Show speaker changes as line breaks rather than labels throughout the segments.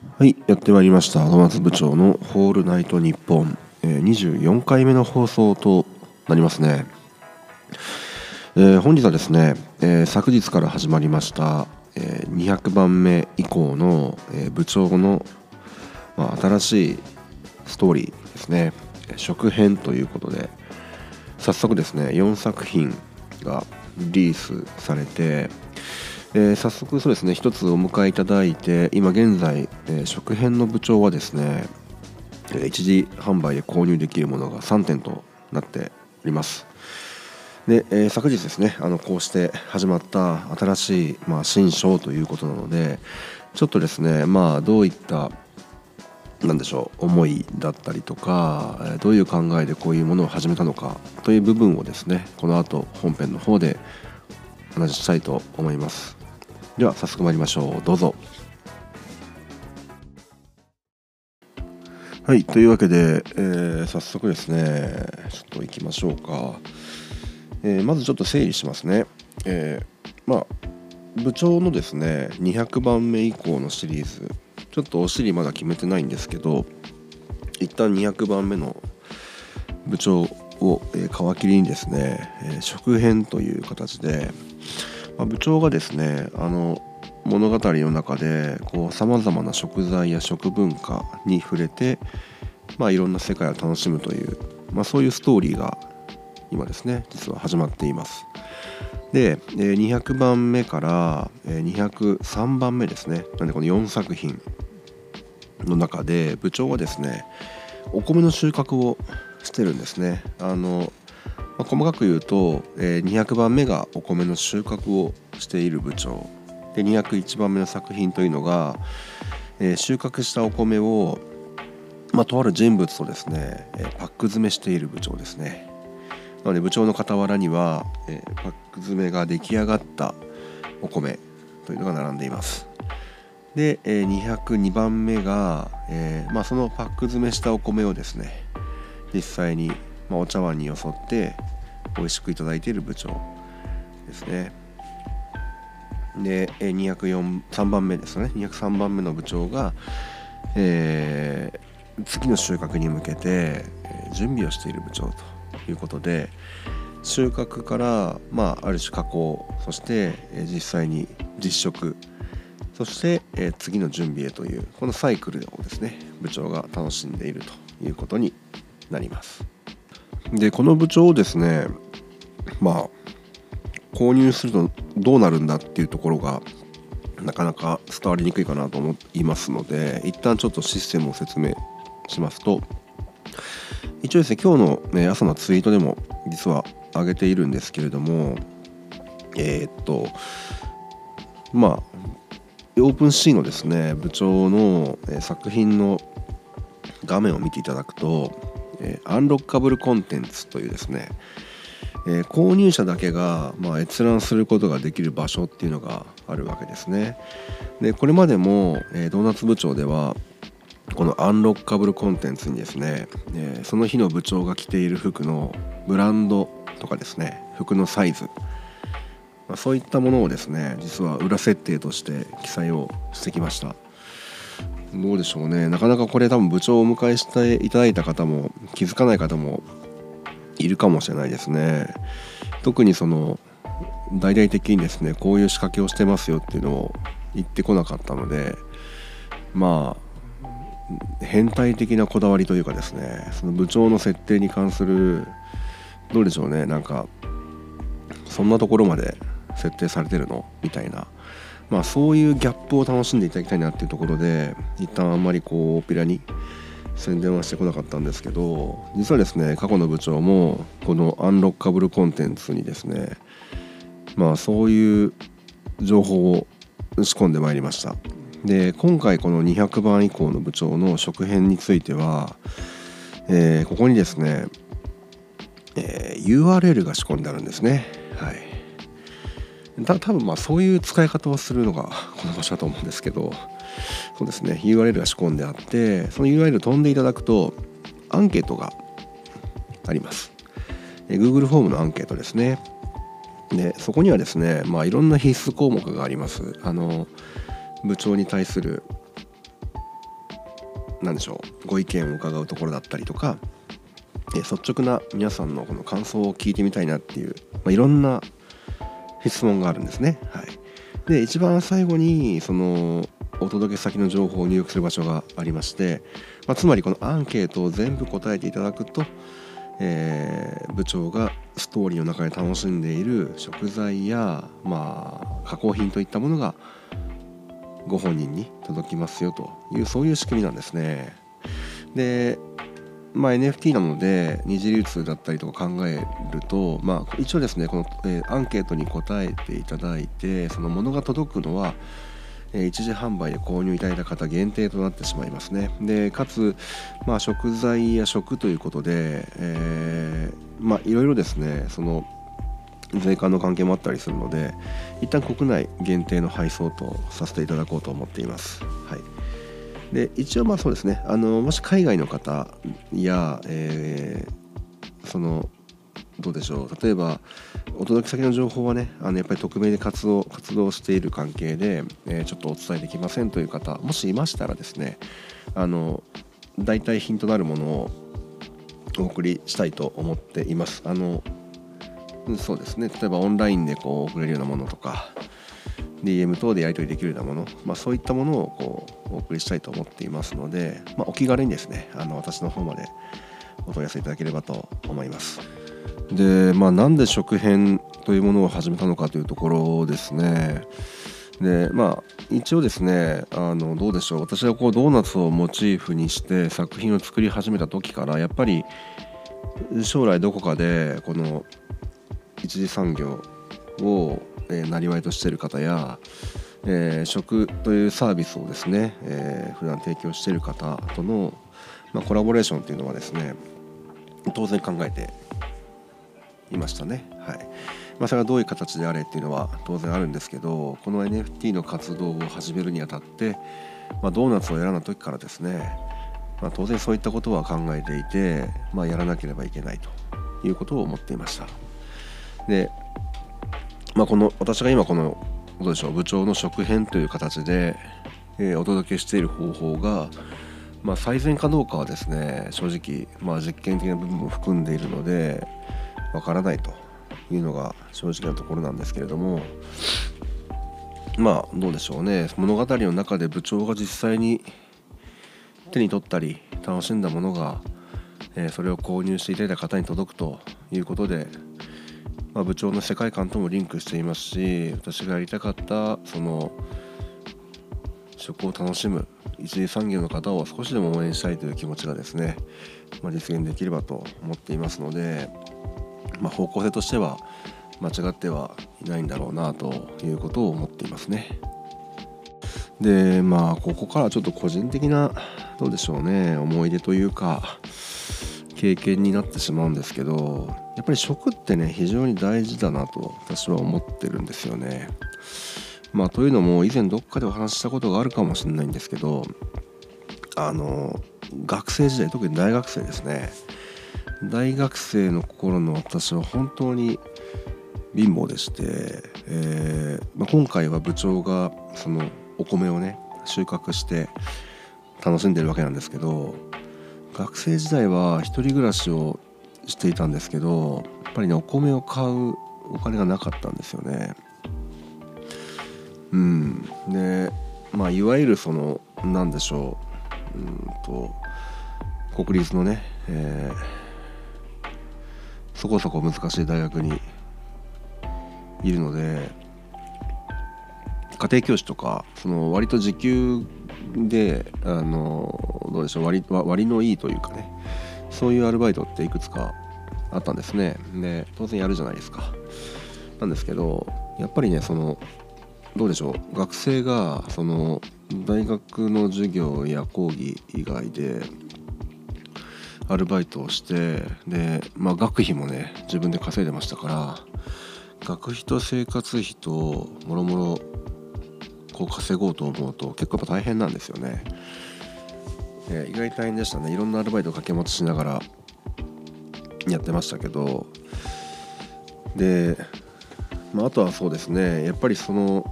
はいやってまいりました。野松部長の「ホールナイトニッポン」え、24回目の放送となりますね、えー、本日はですね、えー、昨日から始まりました、えー、200番目以降の、え、部長の、まあ、新しいストーリーですね。食編ということで早速ですね4作品がリリースされてえー、早速そうですね一つお迎えいただいて今現在、えー、食編の部長はですね、えー、一時販売で購入できるものが3点となっております。で、えー、昨日ですねあのこうして始まった新しい、まあ、新章ということなのでちょっとですねまあどういったなんでしょう思いだったりとかどういう考えでこういうものを始めたのかという部分をですねこの後本編の方で話したいと思います。では早速参りましょう。どうぞ。はいというわけで、えー、早速ですねちょっと行きましょうか、えー、まずちょっと整理しますね、えー、まあ部長のですね200番目以降のシリーズ。ちょっとお尻まだ決めてないんですけど一旦200番目の部長を、えー、皮切りにですね、えー、食編という形でまあ、部長がですねあの物語の中でさまざまな食材や食文化に触れて、まあ、いろんな世界を楽しむという、まあ、そういうストーリーが今ですね実は始まっています。で200番目から203番目ですねなんでこの4作品の中で部長はですねお米の収穫をしてるんですねあのまあ、細かく言うと、えー、200番目がお米の収穫をしている部長。で201番目の作品というのが、えー、収穫したお米を、まあ、とある人物とですね、えー、パック詰めしている部長ですね。なので部長の傍らには、えー、パック詰めが出来上がったお米というのが並んでいます。で、えー、202番目が、えまあ、そのパック詰めしたお米をですね実際にま、お茶碗によそって美味しくいただいている部長ですね。で203番目ですね203番目の部長が、えー、次の収穫に向けて、準備をしている部長ということで収穫から、まあ、ある種加工そして、実際に実食そして、え次の準備へというこのサイクルをですね部長が楽しんでいるということになります。でこの部長をですねまあ購入するとどうなるんだっていうところがなかなか伝わりにくいかなと思いますので一旦ちょっとシステムを説明しますと一応ですね今日の、ね、朝のツイートでも実は上げているんですけれどもえー、っとまあオープンシーのですね部長の作品の画面を見ていただくとえ、アンロッカブルコンテンツというですね、えー、購入者だけが、まあ、閲覧することができる場所っていうのがあるわけですね。でこれまでも、えー、ドーナツ部長ではこのアンロッカブルコンテンツにですね、えー、その日の部長が着ている服のブランドとかですね服のサイズ、まあ、そういったものをですね実は裏設定として記載をしてきました。どうでしょうねなかなかこれ多分部長をお迎えしていただいた方も気づかない方もいるかもしれないですね。特にその大々的にですねこういう仕掛けをしてますよっていうのを言ってこなかったのでまあ変態的なこだわりというかですねその部長の設定に関するどうでしょうねなんかそんなところまで設定されてるの？みたいな。まあ、そういうギャップを楽しんでいただきたいなっていうところで一旦あんまりこうオペラに宣伝はしてこなかったんですけど実はですね過去の部長もこのアンロッカブルコンテンツにですねまあそういう情報を仕込んでまいりました。で今回この200番以降の部長の食編については、えー、ここにですね、えー、URL が仕込んであるんですね。はい。多分まあそういう使い方をするのがこの場所だと思うんですけどそうですね。URL が仕込んであってその URL を飛んでいただくとアンケートがあります。Google フォームのアンケートですね。でそこにはですねまあいろんな必須項目があります。あの部長に対する何でしょうご意見を伺うところだったりとか、率直な皆さんのこの感想を聞いてみたいなっていう、まあ、いろんな質問があるんですね。はい、で一番最後にそのお届け先の情報を入力する場所がありまして、まあ、つまりこのアンケートを全部答えていただくと、えー、部長がストーリーの中で楽しんでいる食材や、まあ、加工品といったものがご本人に届きますよというそういう仕組みなんですね。で、まあ、NFT なので二次流通だったりとか考えると、まあ、一応ですねこの、えー、アンケートに答えていただいてそのものが届くのはえ一時販売で購入いただいた方限定となってしまいますねでかつ、まあ、食材や食ということで、えー、まあいろいろですねその税関の関係もあったりするので一旦国内限定の配送とさせていただこうと思っています。はい、で一応まあそうですねあのもし海外の方や、えー、そのどうでしょう例えばお届け先の情報はねあのやっぱり匿名で活動活動している関係で、えー、ちょっとお伝えできませんという方もしいましたらですねあの大体ヒントなるものをお送りしたいと思っていますあのそうですね例えばオンラインでこう送れるようなものとか DM 等でやり取りできるようなもの、まあ、そういったものをこうお送りしたいと思っていますので、まあ、お気軽にですねあの私の方までお問い合わせいただければと思います。でまあなんで食編というものを始めたのかというところですね。でまあ一応ですねあのどうでしょう。私はこうドーナツをモチーフにして作品を作り始めた時からやっぱり将来どこかでこの一次産業をなりわいとしている方や、えー、食というサービスをですね、えー、普段提供している方との、まあ、コラボレーションというのはですね当然考えていましたね。はいまあ、それがどういう形であれっていうのは当然あるんですけどこの NFT の活動を始めるにあたって、まあ、ドーナツを選んだ時からですね、まあ、当然そういったことは考えていて、まあ、やらなければいけないということを思っていました。で、まあ、この私が今このどうでしょう部長の食編という形で、えー、お届けしている方法が、まあ、最善かどうかはですね正直、まあ、実験的な部分も含んでいるのでわからないというのが正直なところなんですけれどもまあどうでしょうね。物語の中で部長が実際に手に取ったり楽しんだものが、え、それを購入していただいた方に届くということで、まあ、部長の世界観ともリンクしていますし私がやりたかったその食を楽しむ一次産業の方を少しでも応援したいという気持ちがですね、まあ、実現できればと思っていますのでまあ、方向性としては間違ってはいないんだろうなということを思っていますね。でまあここからちょっと個人的などうでしょうね思い出というか経験になってしまうんですけどやっぱり食ってね非常に大事だなと私は思ってるんですよね。まあというのも以前どっかでお話ししたことがあるかもしれないんですけどあの学生時代特に大学生ですね大学生の頃の私は本当に貧乏でして、えーまあ、今回は部長がそのお米をね収穫して楽しんでるわけなんですけど学生時代は一人暮らしをしていたんですけどやっぱりねお米を買うお金がなかったんですよね。うん、でまあいわゆるその何でしょううんと国立のね、えーそこそこ難しい大学にいるので家庭教師とかその割と時給であのどうでしょう割割のいいというかねそういうアルバイトっていくつかあったんですね。で当然やるじゃないですか。なんですけどやっぱりねそのどうでしょう学生がその大学の授業や講義以外でアルバイトをしてで、まあ、学費もね自分で稼いでましたから学費と生活費ともろもろこう稼ごうと思うと結構やっぱ大変なんですよね。意外と大変でしたねいろんなアルバイトを掛け持ちしながらやってましたけどで、まあ、あとはそうですねやっぱりその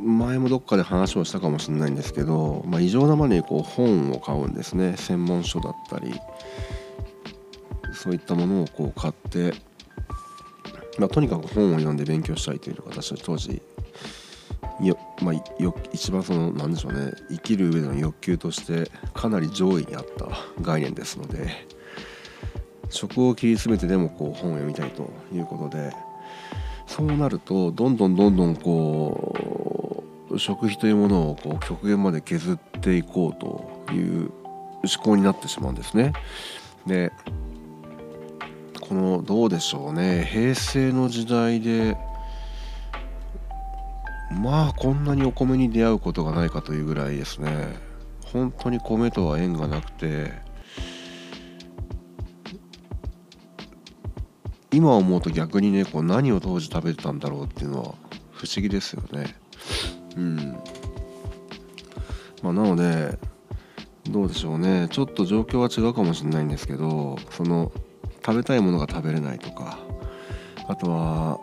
前もどっかで話をしたかもしれないんですけど、まあ、異常なまでにこう本を買うんですね。専門書だったりそういったものをこう買って、まあ、とにかく本を読んで勉強したいというのが私は当時よ、まあ、よ一番その何でしょうね生きる上での欲求としてかなり上位にあった概念ですので職を切り詰めてでもこう本を読みたいということでそうなるとどんどんどんどんこう食費というものをこう極限まで削っていこうという思考になってしまうんですね。でこのどうでしょうね平成の時代でまあこんなにお米に出会うことがないかというぐらいですね本当に米とは縁がなくて今思うと逆にねこう何を当時食べてたんだろうっていうのは不思議ですよね。うん。まあなのでどうでしょうね。ちょっと状況は違うかもしれないんですけどその食べたいものが食べれないとかあとは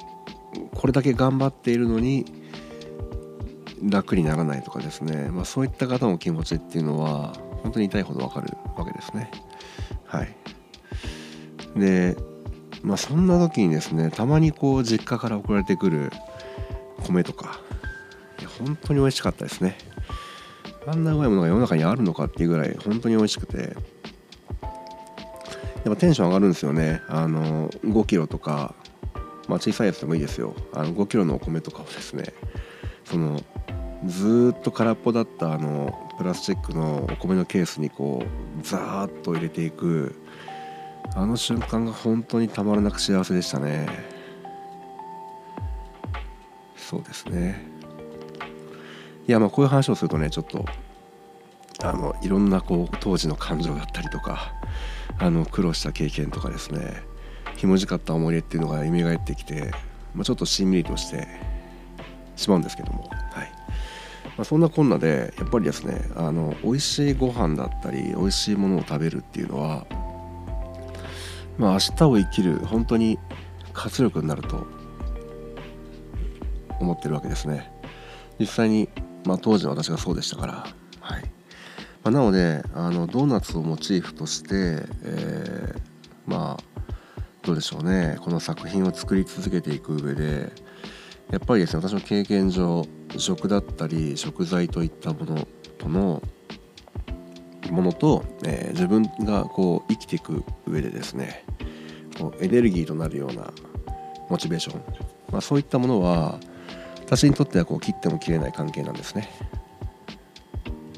これだけ頑張っているのに楽にならないとかですね、まあ、そういった方の気持ちっていうのは本当に痛いほどわかるわけですね。はい、で、まあ、そんな時にですねたまにこう実家から送られてくる米とか本当に美味しかったですね。あんなうまいものが世の中にあるのかっていうぐらい本当に美味しくて。やっぱテンション上がるんですよね。あの5キロとか、まあ、小さいやつでもいいですよ。あの5キロのお米とかをですねそのずっと空っぽだったあのプラスチックのお米のケースにこうザーッと入れていくあの瞬間が本当にたまらなく幸せでしたね。そうですね。いやまあこういう話をするとねちょっとあのいろんなこう当時の感情だったりとかあの苦労した経験とかですねひもじかった思い出っていうのが蘇ってきて、まあ、ちょっとしんみりとしてしまうんですけども、はい。まあ、そんなこんなでやっぱりですねあの美味しいご飯だったり美味しいものを食べるっていうのは、まあ、明日を生きる本当に活力になると思ってるわけですね。実際に、まあ、当時の私がそうでしたから。まあ、なのであのドーナツをモチーフとして、えー、まあどうでしょうね。この作品を作り続けていく上でやっぱりですね私の経験上食だったり食材といったものとのものと、えー、自分がこう生きていく上でですねこうエネルギーとなるようなモチベーション、まあ、そういったものは私にとってはこう切っても切れない関係なんですね。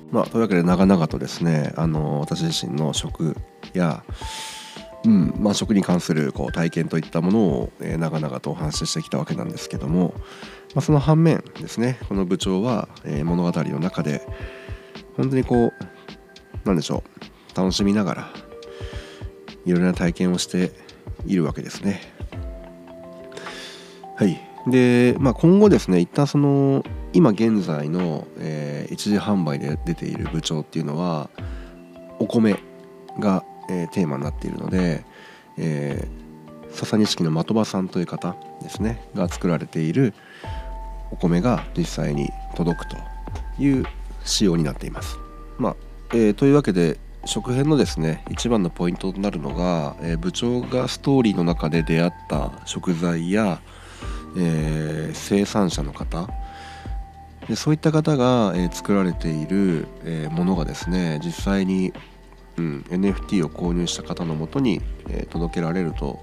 まあ、というわけで長々とですねあの私自身の食や、うんまあ、食に関するこう体験といったものを、えー、長々とお話ししてきたわけなんですけども、まあ、その反面ですねこの部長は、えー、物語の中で本当にこうなんでしょう楽しみながらいろいろな体験をしているわけですね。はいで、まあ、今後ですね一旦その今現在の、えー、一時販売で出ている部長っていうのはお米が、えー、テーマになっているので、えー、笹錦の的場さんという方ですねが作られているお米が実際に届くという仕様になっています。まあえー、というわけで食編のですね一番のポイントとなるのが、えー、部長がストーリーの中で出会った食材や、えー、生産者の方。でそういった方が、え、作られている、え、ものがですね実際に、うん、NFT を購入した方のもとに、え、届けられると、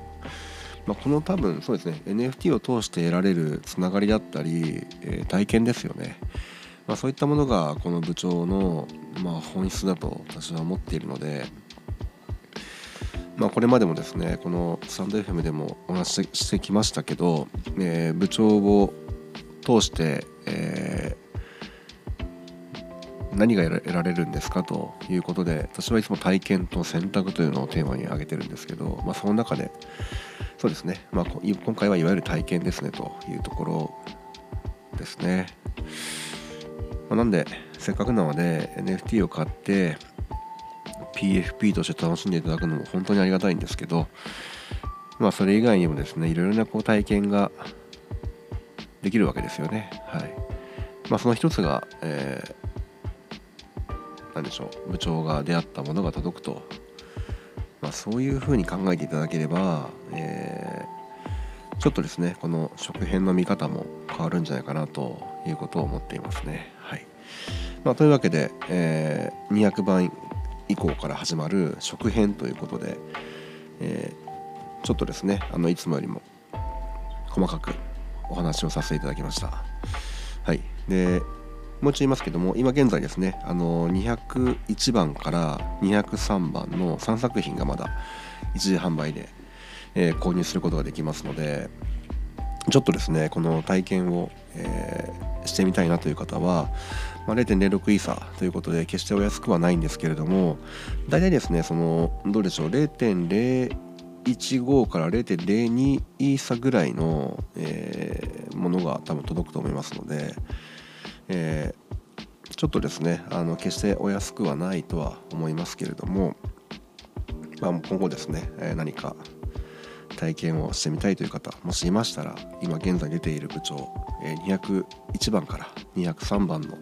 まあ、この多分そうですね NFT を通して得られるつながりだったり、え体験ですよね、まあ、そういったものがこの部長の、まあ、本質だと私は思っているので、まあ、これまでもですねこのスタンド FM でもお話ししてきましたけど、え部長を通して、えー、何が得られるんですか？ということで私はいつも体験と選択というのをテーマに挙げてるんですけど、まあ、その中でそうですね、まあ、今回はいわゆる体験ですねというところですね、まあ、なんでせっかくなので NFT を買って PFP として楽しんでいただくのも本当にありがたいんですけどまあそれ以外にもですねいろいろなこう体験ができるわけですよね。はいまあ、その一つが、えー、何でしょう部長が出会ったものが届くと、まあ、そういうふうに考えていただければ、えー、ちょっとですねこの食編の見方も変わるんじゃないかなということを思っていますね。まあ、というわけで、えー、200番以降から始まる食編ということで、えー、ちょっとですねあのいつもよりも細かくお話をさせていただきました。はい、でもう一度言いますけども今現在ですねあの201番から203番の3作品がまだ一時販売で、えー、購入することができますのでちょっとですねこの体験を、えー、してみたいなという方は、まあ、0.06イーサということで決してお安くはないんですけれども大体ですねそのどうでしょう0.015から0.02イーサぐらいの、えー、ものが多分届くと思いますので、えー、ちょっとですねあの決してお安くはないとは思いますけれども、まあ、今後ですね、え、何か体験をしてみたいという方もしいましたら今現在出ている部長201番から203番の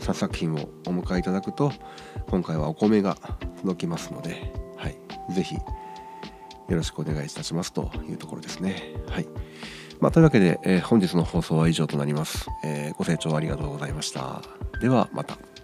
3作品をお迎えいただくと今回はお米が届きますので、はい、ぜひよろしくお願いいたしますというところですね。はいまあ、というわけで、えー、本日の放送は以上となります、えー、ご清聴ありがとうございました。ではまた。